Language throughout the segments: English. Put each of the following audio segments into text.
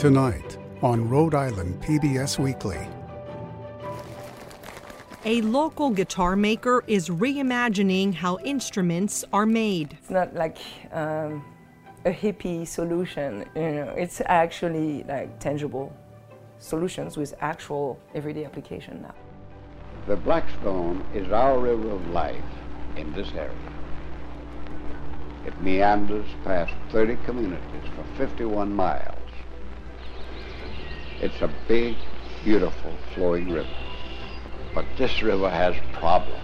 Tonight on Rhode Island PBS Weekly. A local guitar maker is reimagining how instruments are made. It's not like um, a hippie solution, you know, it's actually like tangible solutions with actual everyday application now. The Blackstone is our river of life in this area. It meanders past 30 communities for 51 miles. It's a big, beautiful flowing river. But this river has problems.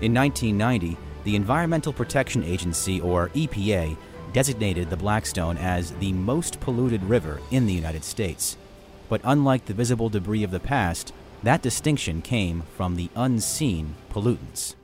In 1990, the Environmental Protection Agency, or EPA, designated the Blackstone as the most polluted river in the United States. But unlike the visible debris of the past, that distinction came from the unseen pollutants.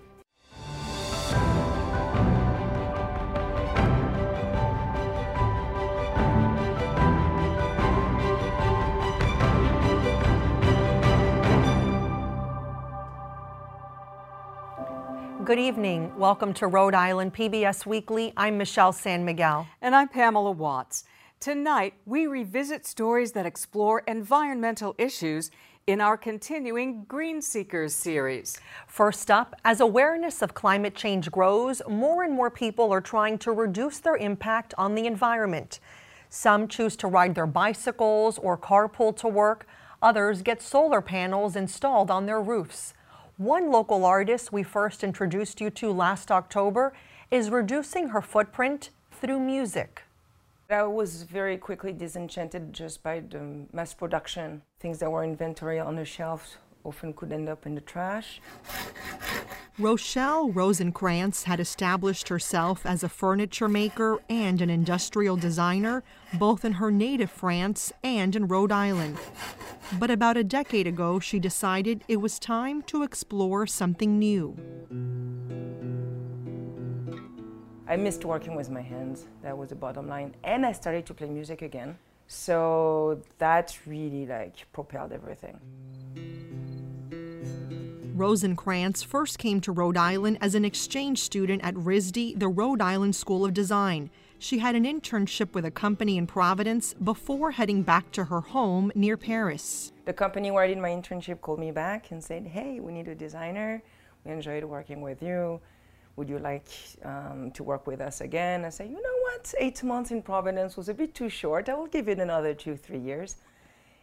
Good evening. Welcome to Rhode Island PBS Weekly. I'm Michelle San Miguel. And I'm Pamela Watts. Tonight, we revisit stories that explore environmental issues in our continuing Green Seekers series. First up, as awareness of climate change grows, more and more people are trying to reduce their impact on the environment. Some choose to ride their bicycles or carpool to work. Others get solar panels installed on their roofs. One local artist we first introduced you to last October is reducing her footprint through music. I was very quickly disenchanted just by the mass production. Things that were inventory on the shelves often could end up in the trash. Rachel Rosenkrantz had established herself as a furniture maker and an industrial designer, both in her native France and in Rhode Island. But about a decade ago, she decided it was time to explore something new. I missed working with my hands. That was the bottom line. And I started to play music again. So that really like propelled everything. Rosenkrantz first came to Rhode Island as an exchange student at RISD, the Rhode Island School of Design. She had an internship with a company in Providence before heading back to her home near Paris. The company where I did my internship called me back and said, Hey, we need a designer. We enjoyed working with you. Would you like um, to work with us again? I said, You know what? Eight months in Providence was a bit too short. I will give it another two, three years.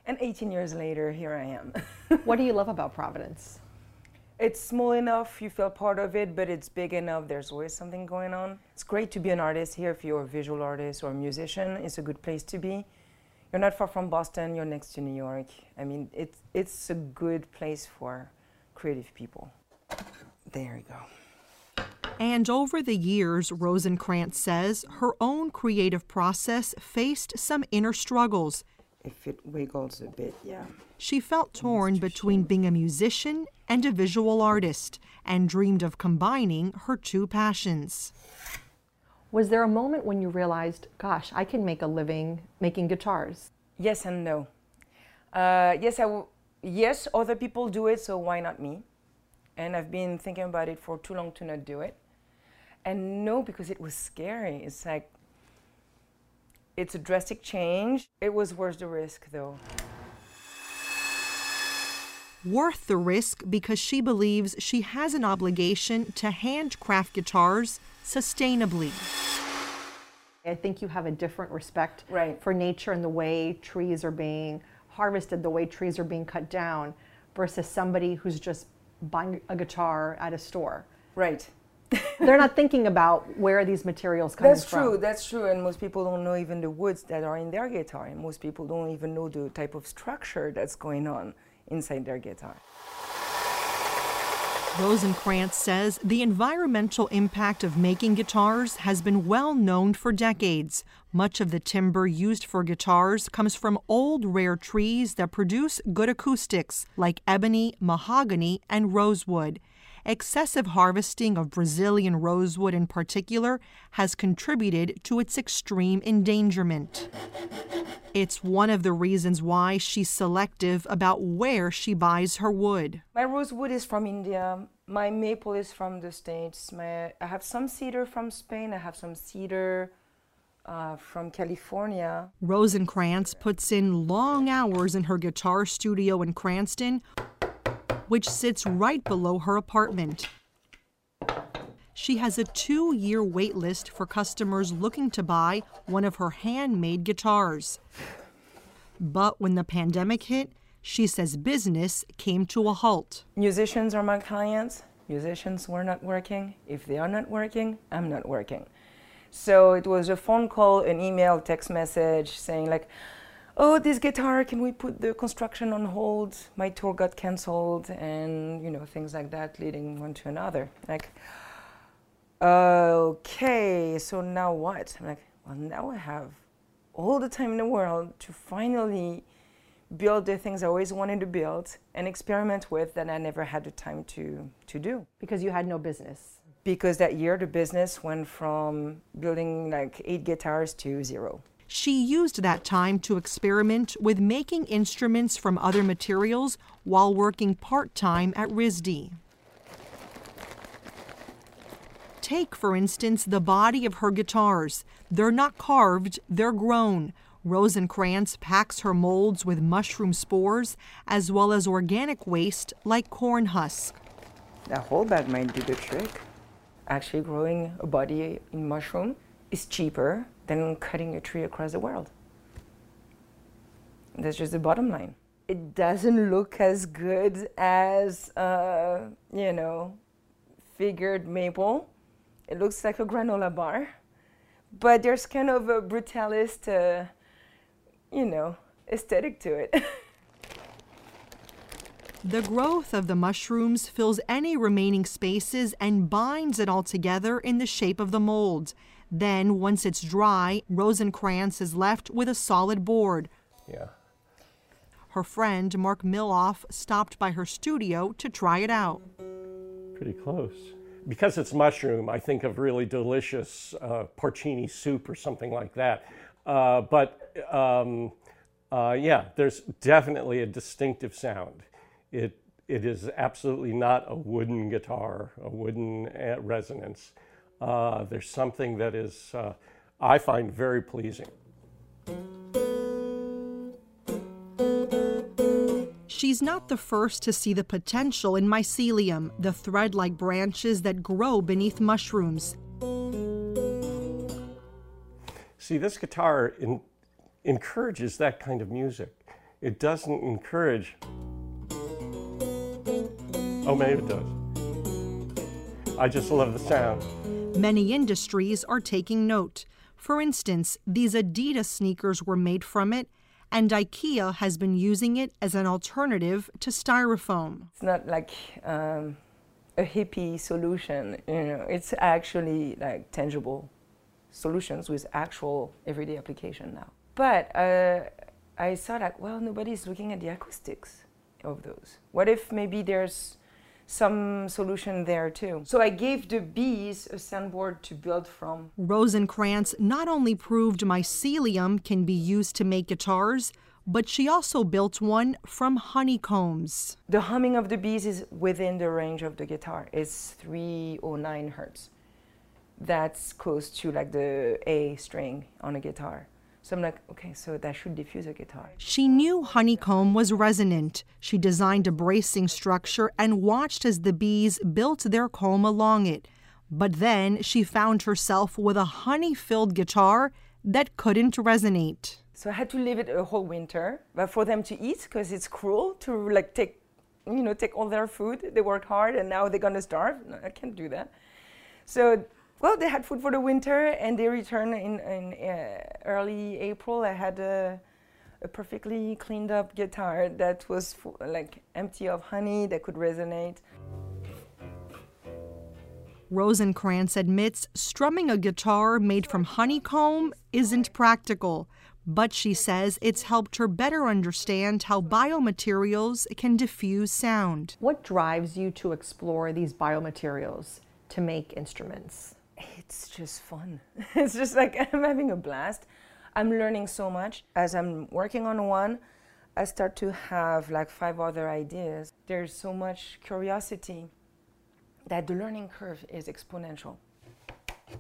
And 18 years later, here I am. what do you love about Providence? It's small enough, you feel part of it, but it's big enough, there's always something going on. It's great to be an artist here if you're a visual artist or a musician. It's a good place to be. You're not far from Boston, you're next to New York. I mean, it's, it's a good place for creative people. There you go. And over the years, Rosenkrantz says her own creative process faced some inner struggles. If it wiggles a bit, yeah. She felt torn between being a musician and a visual artist and dreamed of combining her two passions. Was there a moment when you realized, gosh, I can make a living making guitars? Yes and no. Uh, yes, I w- yes, other people do it, so why not me? And I've been thinking about it for too long to not do it. And no, because it was scary. It's like, it's a drastic change. It was worth the risk, though worth the risk because she believes she has an obligation to handcraft guitars sustainably. I think you have a different respect right. for nature and the way trees are being harvested, the way trees are being cut down, versus somebody who's just buying a guitar at a store. Right. They're not thinking about where these materials come from. That's true. That's true. And most people don't know even the woods that are in their guitar. And most people don't even know the type of structure that's going on inside their guitar. Rosenkrantz says the environmental impact of making guitars has been well known for decades. Much of the timber used for guitars comes from old rare trees that produce good acoustics, like ebony, mahogany, and rosewood excessive harvesting of Brazilian rosewood in particular has contributed to its extreme endangerment. It's one of the reasons why she's selective about where she buys her wood. My rosewood is from India. My maple is from the States. My, I have some cedar from Spain. I have some cedar uh, from California. Rosenkrantz puts in long hours in her guitar studio in Cranston, which sits right below her apartment. She has a two year wait list for customers looking to buy one of her handmade guitars. But when the pandemic hit, she says business came to a halt. Musicians are my clients. Musicians were not working. If they are not working, I'm not working. So it was a phone call, an email, text message saying, like, oh, this guitar, can we put the construction on hold? My tour got canceled, and, you know, things like that, leading one to another. Like, okay, so now what? I'm like, well, now I have all the time in the world to finally build the things I always wanted to build and experiment with that I never had the time to, to do. Because you had no business. Because that year the business went from building like eight guitars to zero. She used that time to experiment with making instruments from other materials while working part time at RISD. Take, for instance, the body of her guitars. They're not carved, they're grown. Rosenkrantz packs her molds with mushroom spores as well as organic waste like corn husk. A whole bag might do the trick. Actually, growing a body in mushroom is cheaper than cutting a tree across the world. That's just the bottom line. It doesn't look as good as, uh, you know, figured maple. It looks like a granola bar, but there's kind of a brutalist. Uh, you know, aesthetic to it. the growth of the mushrooms fills any remaining spaces and binds it all together in the shape of the mold. Then, once it's dry, Rosenkrantz is left with a solid board. Yeah. Her friend, Mark Miloff, stopped by her studio to try it out. Pretty close. Because it's mushroom, I think of really delicious uh, porcini soup or something like that. Uh, but um, uh, yeah, there's definitely a distinctive sound. It, it is absolutely not a wooden guitar, a wooden uh, resonance. Uh, there's something that is, uh, I find very pleasing. She's not the first to see the potential in mycelium, the thread like branches that grow beneath mushrooms. See, this guitar in, encourages that kind of music. It doesn't encourage. Oh, maybe it does. I just love the sound. Many industries are taking note. For instance, these Adidas sneakers were made from it, and IKEA has been using it as an alternative to styrofoam. It's not like um, a hippie solution, you know, it's actually like tangible solutions with actual everyday application now. But uh, I saw like, well, nobody's looking at the acoustics of those. What if maybe there's some solution there too? So I gave the bees a sandboard to build from. Rosenkrantz not only proved mycelium can be used to make guitars, but she also built one from honeycombs. The humming of the bees is within the range of the guitar. It's 309 hertz that's close to like the A string on a guitar. So I'm like, okay, so that should diffuse a guitar. She knew honeycomb was resonant. She designed a bracing structure and watched as the bees built their comb along it. But then she found herself with a honey filled guitar that couldn't resonate. So I had to leave it a whole winter but for them to eat because it's cruel to like take, you know, take all their food. They work hard and now they're gonna starve. No, I can't do that. So well, they had food for the winter, and they returned in, in uh, early April. I had a, a, perfectly cleaned up guitar that was like empty of honey that could resonate. Rosenkrantz admits strumming a guitar made from honeycomb isn't practical, but she says it's helped her better understand how biomaterials can diffuse sound. What drives you to explore these biomaterials to make instruments? It's just fun. it's just like I'm having a blast. I'm learning so much. As I'm working on one, I start to have like five other ideas. There's so much curiosity that the learning curve is exponential.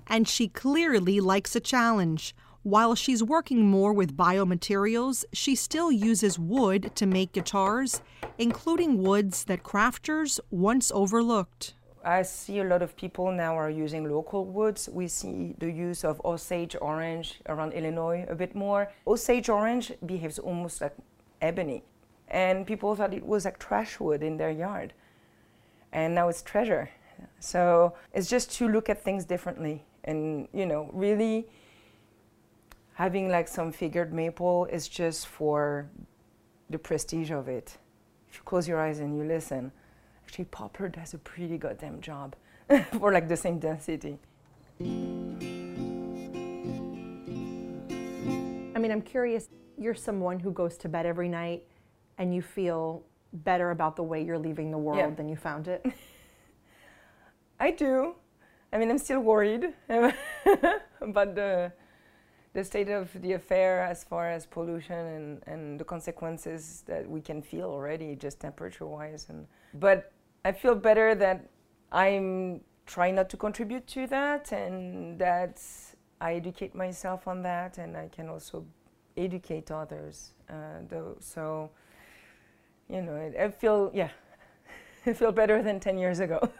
And she clearly likes a challenge. While she's working more with biomaterials, she still uses wood to make guitars, including woods that crafters once overlooked. I see a lot of people now are using local woods. We see the use of Osage orange around Illinois a bit more. Osage orange behaves almost like ebony, and people thought it was like trash wood in their yard. And now it's treasure. So it's just to look at things differently and, you know, really having like some figured maple is just for the prestige of it. If you close your eyes and you listen, actually poplar does a pretty goddamn job for like the same density. I mean, I'm curious, you're someone who goes to bed every night and you feel better about the way you're leaving the world yeah. than you found it? I do. I mean, I'm still worried about the the state of the affair as far as pollution and, and the consequences that we can feel already, just temperature wise. And but I feel better that I'm trying not to contribute to that, and that I educate myself on that, and I can also educate others. Uh, though, so you know, I feel yeah, I feel better than ten years ago.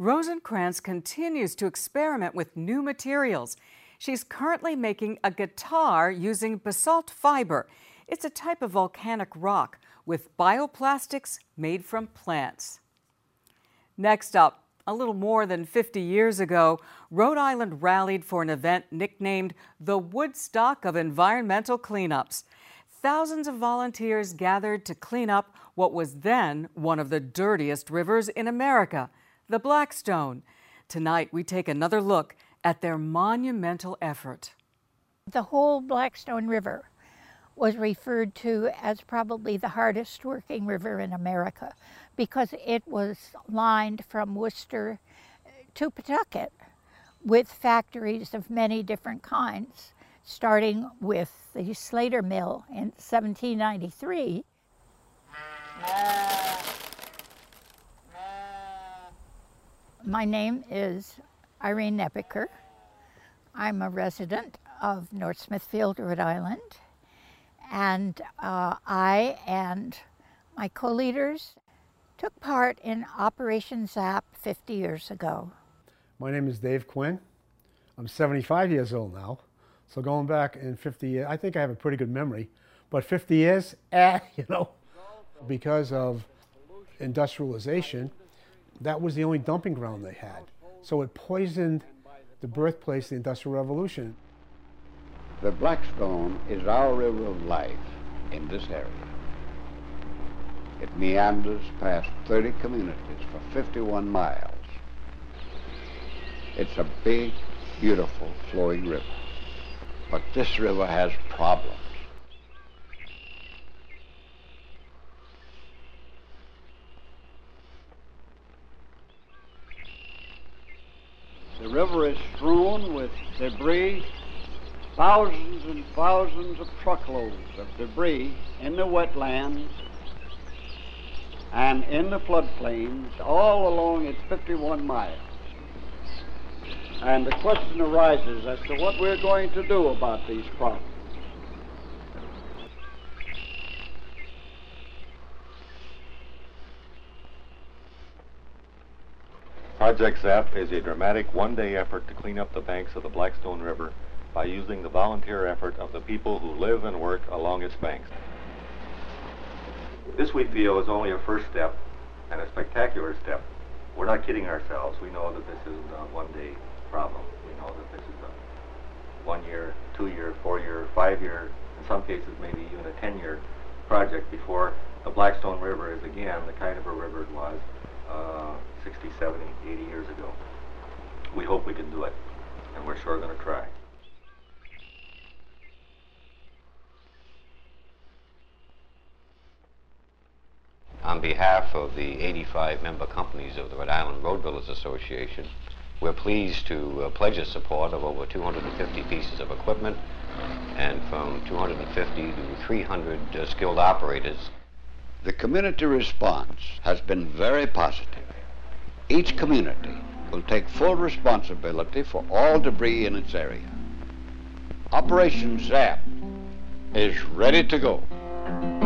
Rosenkrantz continues to experiment with new materials. She's currently making a guitar using basalt fiber. It's a type of volcanic rock with bioplastics made from plants. Next up, a little more than 50 years ago, Rhode Island rallied for an event nicknamed the Woodstock of Environmental Cleanups. Thousands of volunteers gathered to clean up what was then one of the dirtiest rivers in America the Blackstone. Tonight, we take another look at their monumental effort. The whole Blackstone River was referred to as probably the hardest working river in America because it was lined from Worcester to Pawtucket with factories of many different kinds, starting with the Slater Mill in 1793. My name is Irene Nebeker. I'm a resident of North Smithfield, Rhode Island, and uh, I and my co leaders took part in Operation ZAP 50 years ago. My name is Dave Quinn. I'm 75 years old now, so going back in 50 years, I think I have a pretty good memory, but 50 years, eh, you know, because of industrialization, that was the only dumping ground they had. So it poisoned the birthplace of the Industrial Revolution. The Blackstone is our river of life in this area. It meanders past 30 communities for 51 miles. It's a big, beautiful, flowing river. But this river has problems. river is strewn with debris, thousands and thousands of truckloads of debris in the wetlands and in the floodplains all along its 51 miles. And the question arises as to what we're going to do about these problems. Project ZAP is a dramatic one-day effort to clean up the banks of the Blackstone River by using the volunteer effort of the people who live and work along its banks. This we feel is only a first step and a spectacular step. We're not kidding ourselves. We know that this is a one-day problem. We know that this is a one-year, two-year, four-year, five-year, in some cases maybe even a 10-year project before the Blackstone River is again the kind of a river it was uh, 60, 70, 80 years ago. We hope we can do it, and we're sure going to try. On behalf of the 85 member companies of the Rhode Island Road Builders Association, we're pleased to uh, pledge a support of over 250 pieces of equipment and from 250 to 300 uh, skilled operators. The community response has been very positive. Each community will take full responsibility for all debris in its area. Operation ZAP is ready to go.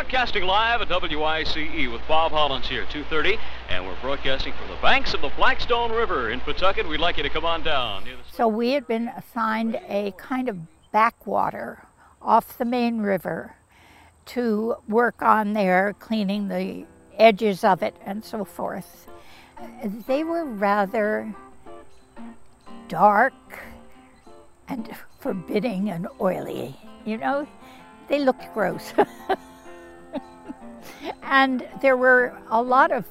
Broadcasting live at WICE with Bob Hollins here, 2.30, and we're broadcasting from the banks of the Blackstone River in Pawtucket. We'd like you to come on down. So we had been assigned a kind of backwater off the main river to work on there, cleaning the edges of it and so forth. They were rather dark and forbidding and oily. You know, they looked gross. and there were a lot of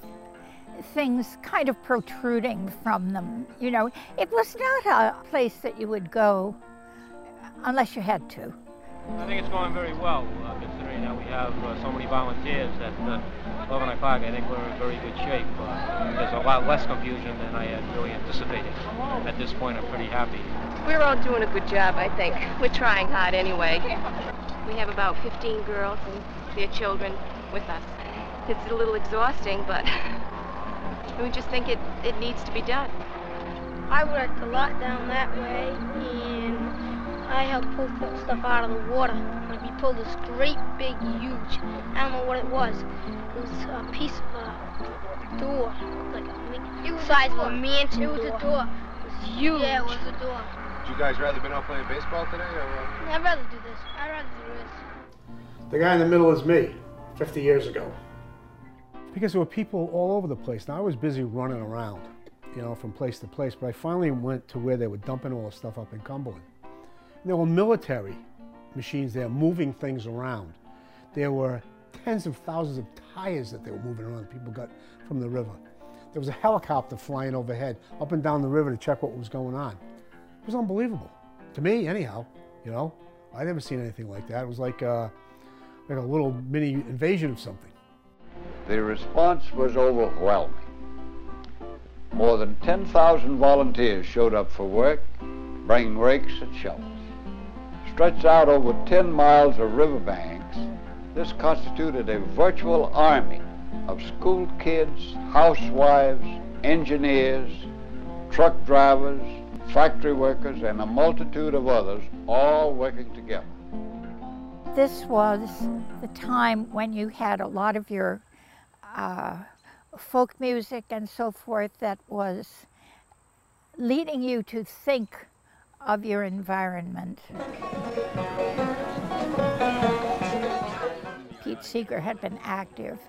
things kind of protruding from them. You know, it was not a place that you would go unless you had to. I think it's going very well, uh, considering that we have uh, so many volunteers at uh, 11 o'clock. I think we're in very good shape. Uh, there's a lot less confusion than I had really anticipated. At this point, I'm pretty happy. We're all doing a good job, I think. We're trying hard anyway. We have about 15 girls and their children with us. It's a little exhausting, but we just think it, it needs to be done. I worked a lot down that way, and I helped pull stuff out of the water. Like we pulled this great, big, huge, I don't know what it was. It was a piece of a door, like a it was size of a mansion It was door. a door. It was huge. Yeah, it was a door. Would you guys rather been out playing baseball today, or what? I'd rather do this. I'd rather do this. The guy in the middle is me, 50 years ago. Because there were people all over the place. Now I was busy running around, you know, from place to place, but I finally went to where they were dumping all the stuff up in Cumberland. And there were military machines there moving things around. There were tens of thousands of tires that they were moving around people got from the river. There was a helicopter flying overhead up and down the river to check what was going on. It was unbelievable. To me, anyhow, you know. I'd never seen anything like that. It was like, uh, like a little mini invasion of something. The response was overwhelming. More than 10,000 volunteers showed up for work, bringing rakes and shovels. Stretched out over 10 miles of riverbanks, this constituted a virtual army of school kids, housewives, engineers, truck drivers, factory workers, and a multitude of others all working together. This was the time when you had a lot of your uh, folk music and so forth that was leading you to think of your environment. Pete Seeger had been active.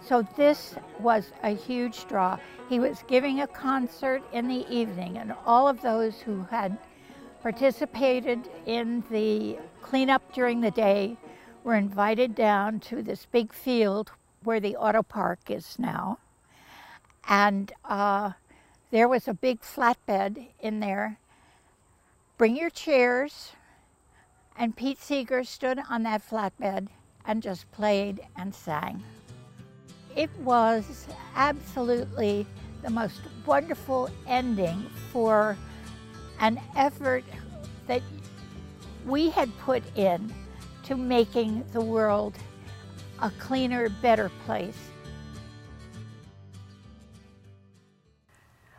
So this was a huge draw. He was giving a concert in the evening, and all of those who had participated in the cleanup during the day were invited down to this big field where the auto park is now. And uh, there was a big flatbed in there. Bring your chairs. And Pete Seeger stood on that flatbed and just played and sang. It was absolutely the most wonderful ending for an effort that we had put in to making the world a cleaner, better place.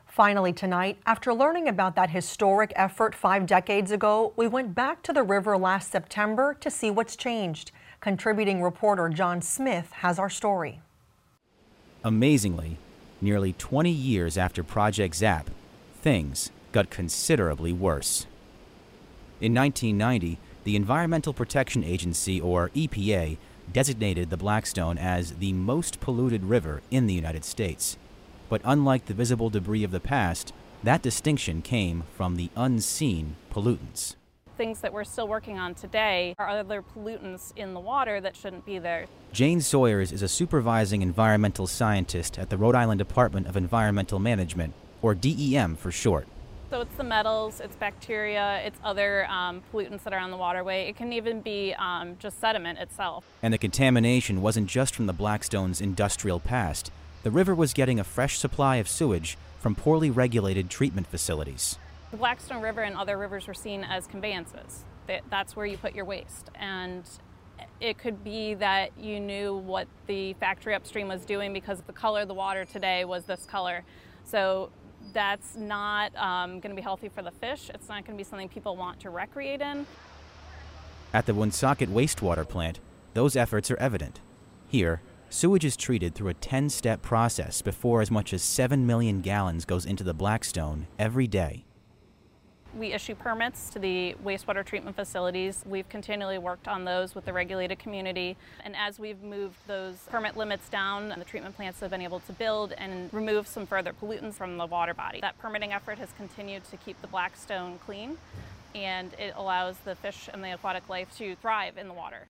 Finally, tonight, after learning about that historic effort five decades ago, we went back to the river last September to see what's changed. Contributing reporter John Smith has our story. Amazingly, nearly 20 years after Project ZAP, things got considerably worse. In 1990, the Environmental Protection Agency, or EPA, designated the Blackstone as the most polluted river in the United States. But unlike the visible debris of the past, that distinction came from the unseen pollutants. Things that we're still working on today are other pollutants in the water that shouldn't be there. Jane Sawyers is a supervising environmental scientist at the Rhode Island Department of Environmental Management, or DEM for short. So it's the metals, it's bacteria, it's other um, pollutants that are on the waterway. It can even be um, just sediment itself. And the contamination wasn't just from the Blackstone's industrial past. The river was getting a fresh supply of sewage from poorly regulated treatment facilities. The Blackstone River and other rivers were seen as conveyances. That's where you put your waste. And it could be that you knew what the factory upstream was doing because the color of the water today was this color. So that's not um, going to be healthy for the fish. It's not going to be something people want to recreate in. At the Woonsocket wastewater plant, those efforts are evident. Here, sewage is treated through a 10 step process before as much as 7 million gallons goes into the Blackstone every day. We issue permits to the wastewater treatment facilities. We've continually worked on those with the regulated community. And as we've moved those permit limits down, the treatment plants have been able to build and remove some further pollutants from the water body. That permitting effort has continued to keep the Blackstone clean and it allows the fish and the aquatic life to thrive in the water.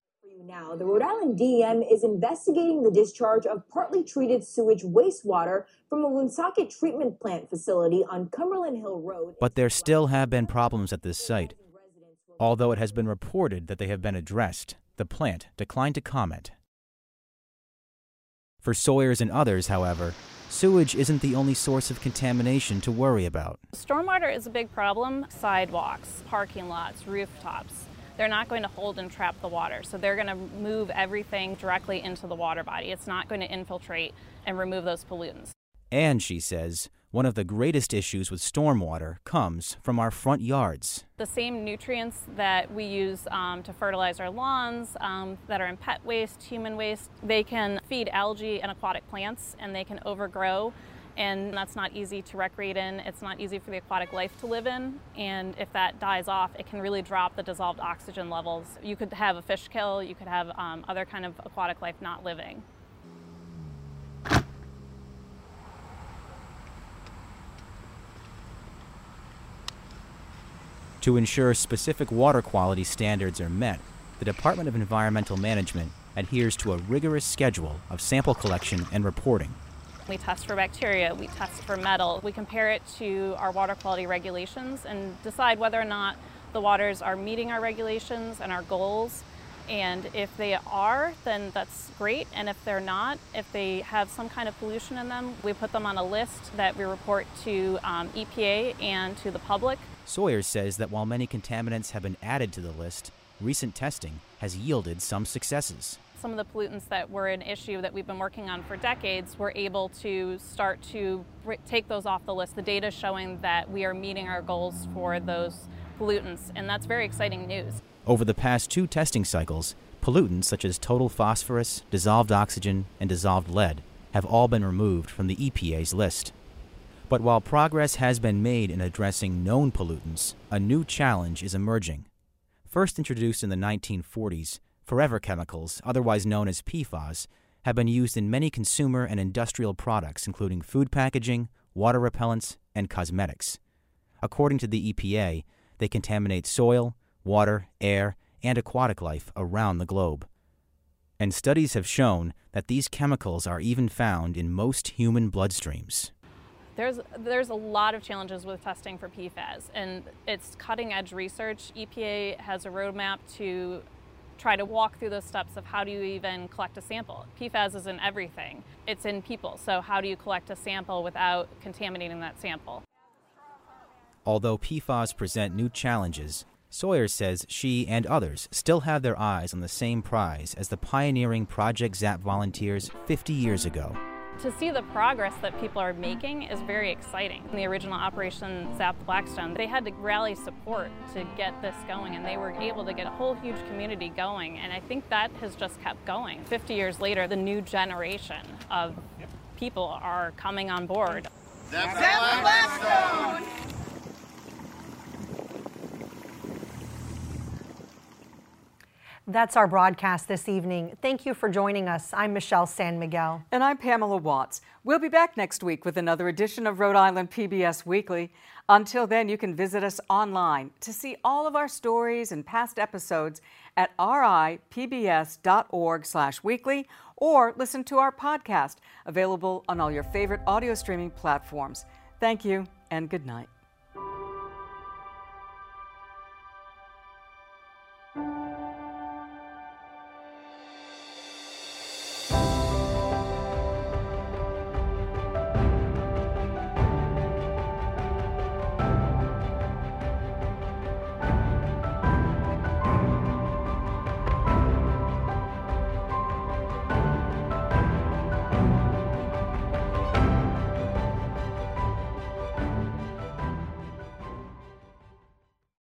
Now, the Rhode Island DEM is investigating the discharge of partly treated sewage wastewater from a Woonsocket treatment plant facility on Cumberland Hill Road. But there still have been problems at this site. Although it has been reported that they have been addressed, the plant declined to comment. For Sawyers and others, however, sewage isn't the only source of contamination to worry about. Stormwater is a big problem. Sidewalks, parking lots, rooftops they're not going to hold and trap the water. So they're going to move everything directly into the water body. It's not going to infiltrate and remove those pollutants. And she says, one of the greatest issues with stormwater comes from our front yards. The same nutrients that we use um, to fertilize our lawns, um, that are in pet waste, human waste, they can feed algae and aquatic plants and they can overgrow and that's not easy to recreate in. It's not easy for the aquatic life to live in, and if that dies off, it can really drop the dissolved oxygen levels. You could have a fish kill, you could have um, other kind of aquatic life not living. To ensure specific water quality standards are met, the Department of Environmental Management adheres to a rigorous schedule of sample collection and reporting. We test for bacteria, we test for metal. We compare it to our water quality regulations and decide whether or not the waters are meeting our regulations and our goals. And if they are, then that's great. And if they're not, if they have some kind of pollution in them, we put them on a list that we report to um, EPA and to the public. Sawyer says that while many contaminants have been added to the list, recent testing has yielded some successes some of the pollutants that were an issue that we've been working on for decades, we're able to start to take those off the list. The data showing that we are meeting our goals for those pollutants, and that's very exciting news. Over the past two testing cycles, pollutants such as total phosphorus, dissolved oxygen, and dissolved lead have all been removed from the EPA's list. But while progress has been made in addressing known pollutants, a new challenge is emerging. First introduced in the 1940s, Forever chemicals, otherwise known as PFAS, have been used in many consumer and industrial products, including food packaging, water repellents, and cosmetics. According to the EPA, they contaminate soil, water, air, and aquatic life around the globe. And studies have shown that these chemicals are even found in most human bloodstreams. There's, there's a lot of challenges with testing for PFAS, and it's cutting edge research. EPA has a roadmap to try to walk through those steps of how do you even collect a sample. PFAS is in everything, it's in people. So, how do you collect a sample without contaminating that sample? Although PFAS present new challenges, Sawyer says she and others still have their eyes on the same prize as the pioneering Project ZAP volunteers 50 years ago to see the progress that people are making is very exciting. In the original Operation Zap Blackstone, they had to rally support to get this going, and they were able to get a whole huge community going, and I think that has just kept going. 50 years later, the new generation of people are coming on board. Zap Blackstone! That's our broadcast this evening. Thank you for joining us. I'm Michelle San Miguel. And I'm Pamela Watts. We'll be back next week with another edition of Rhode Island PBS Weekly. Until then, you can visit us online to see all of our stories and past episodes at ripbs.org slash weekly or listen to our podcast available on all your favorite audio streaming platforms. Thank you and good night.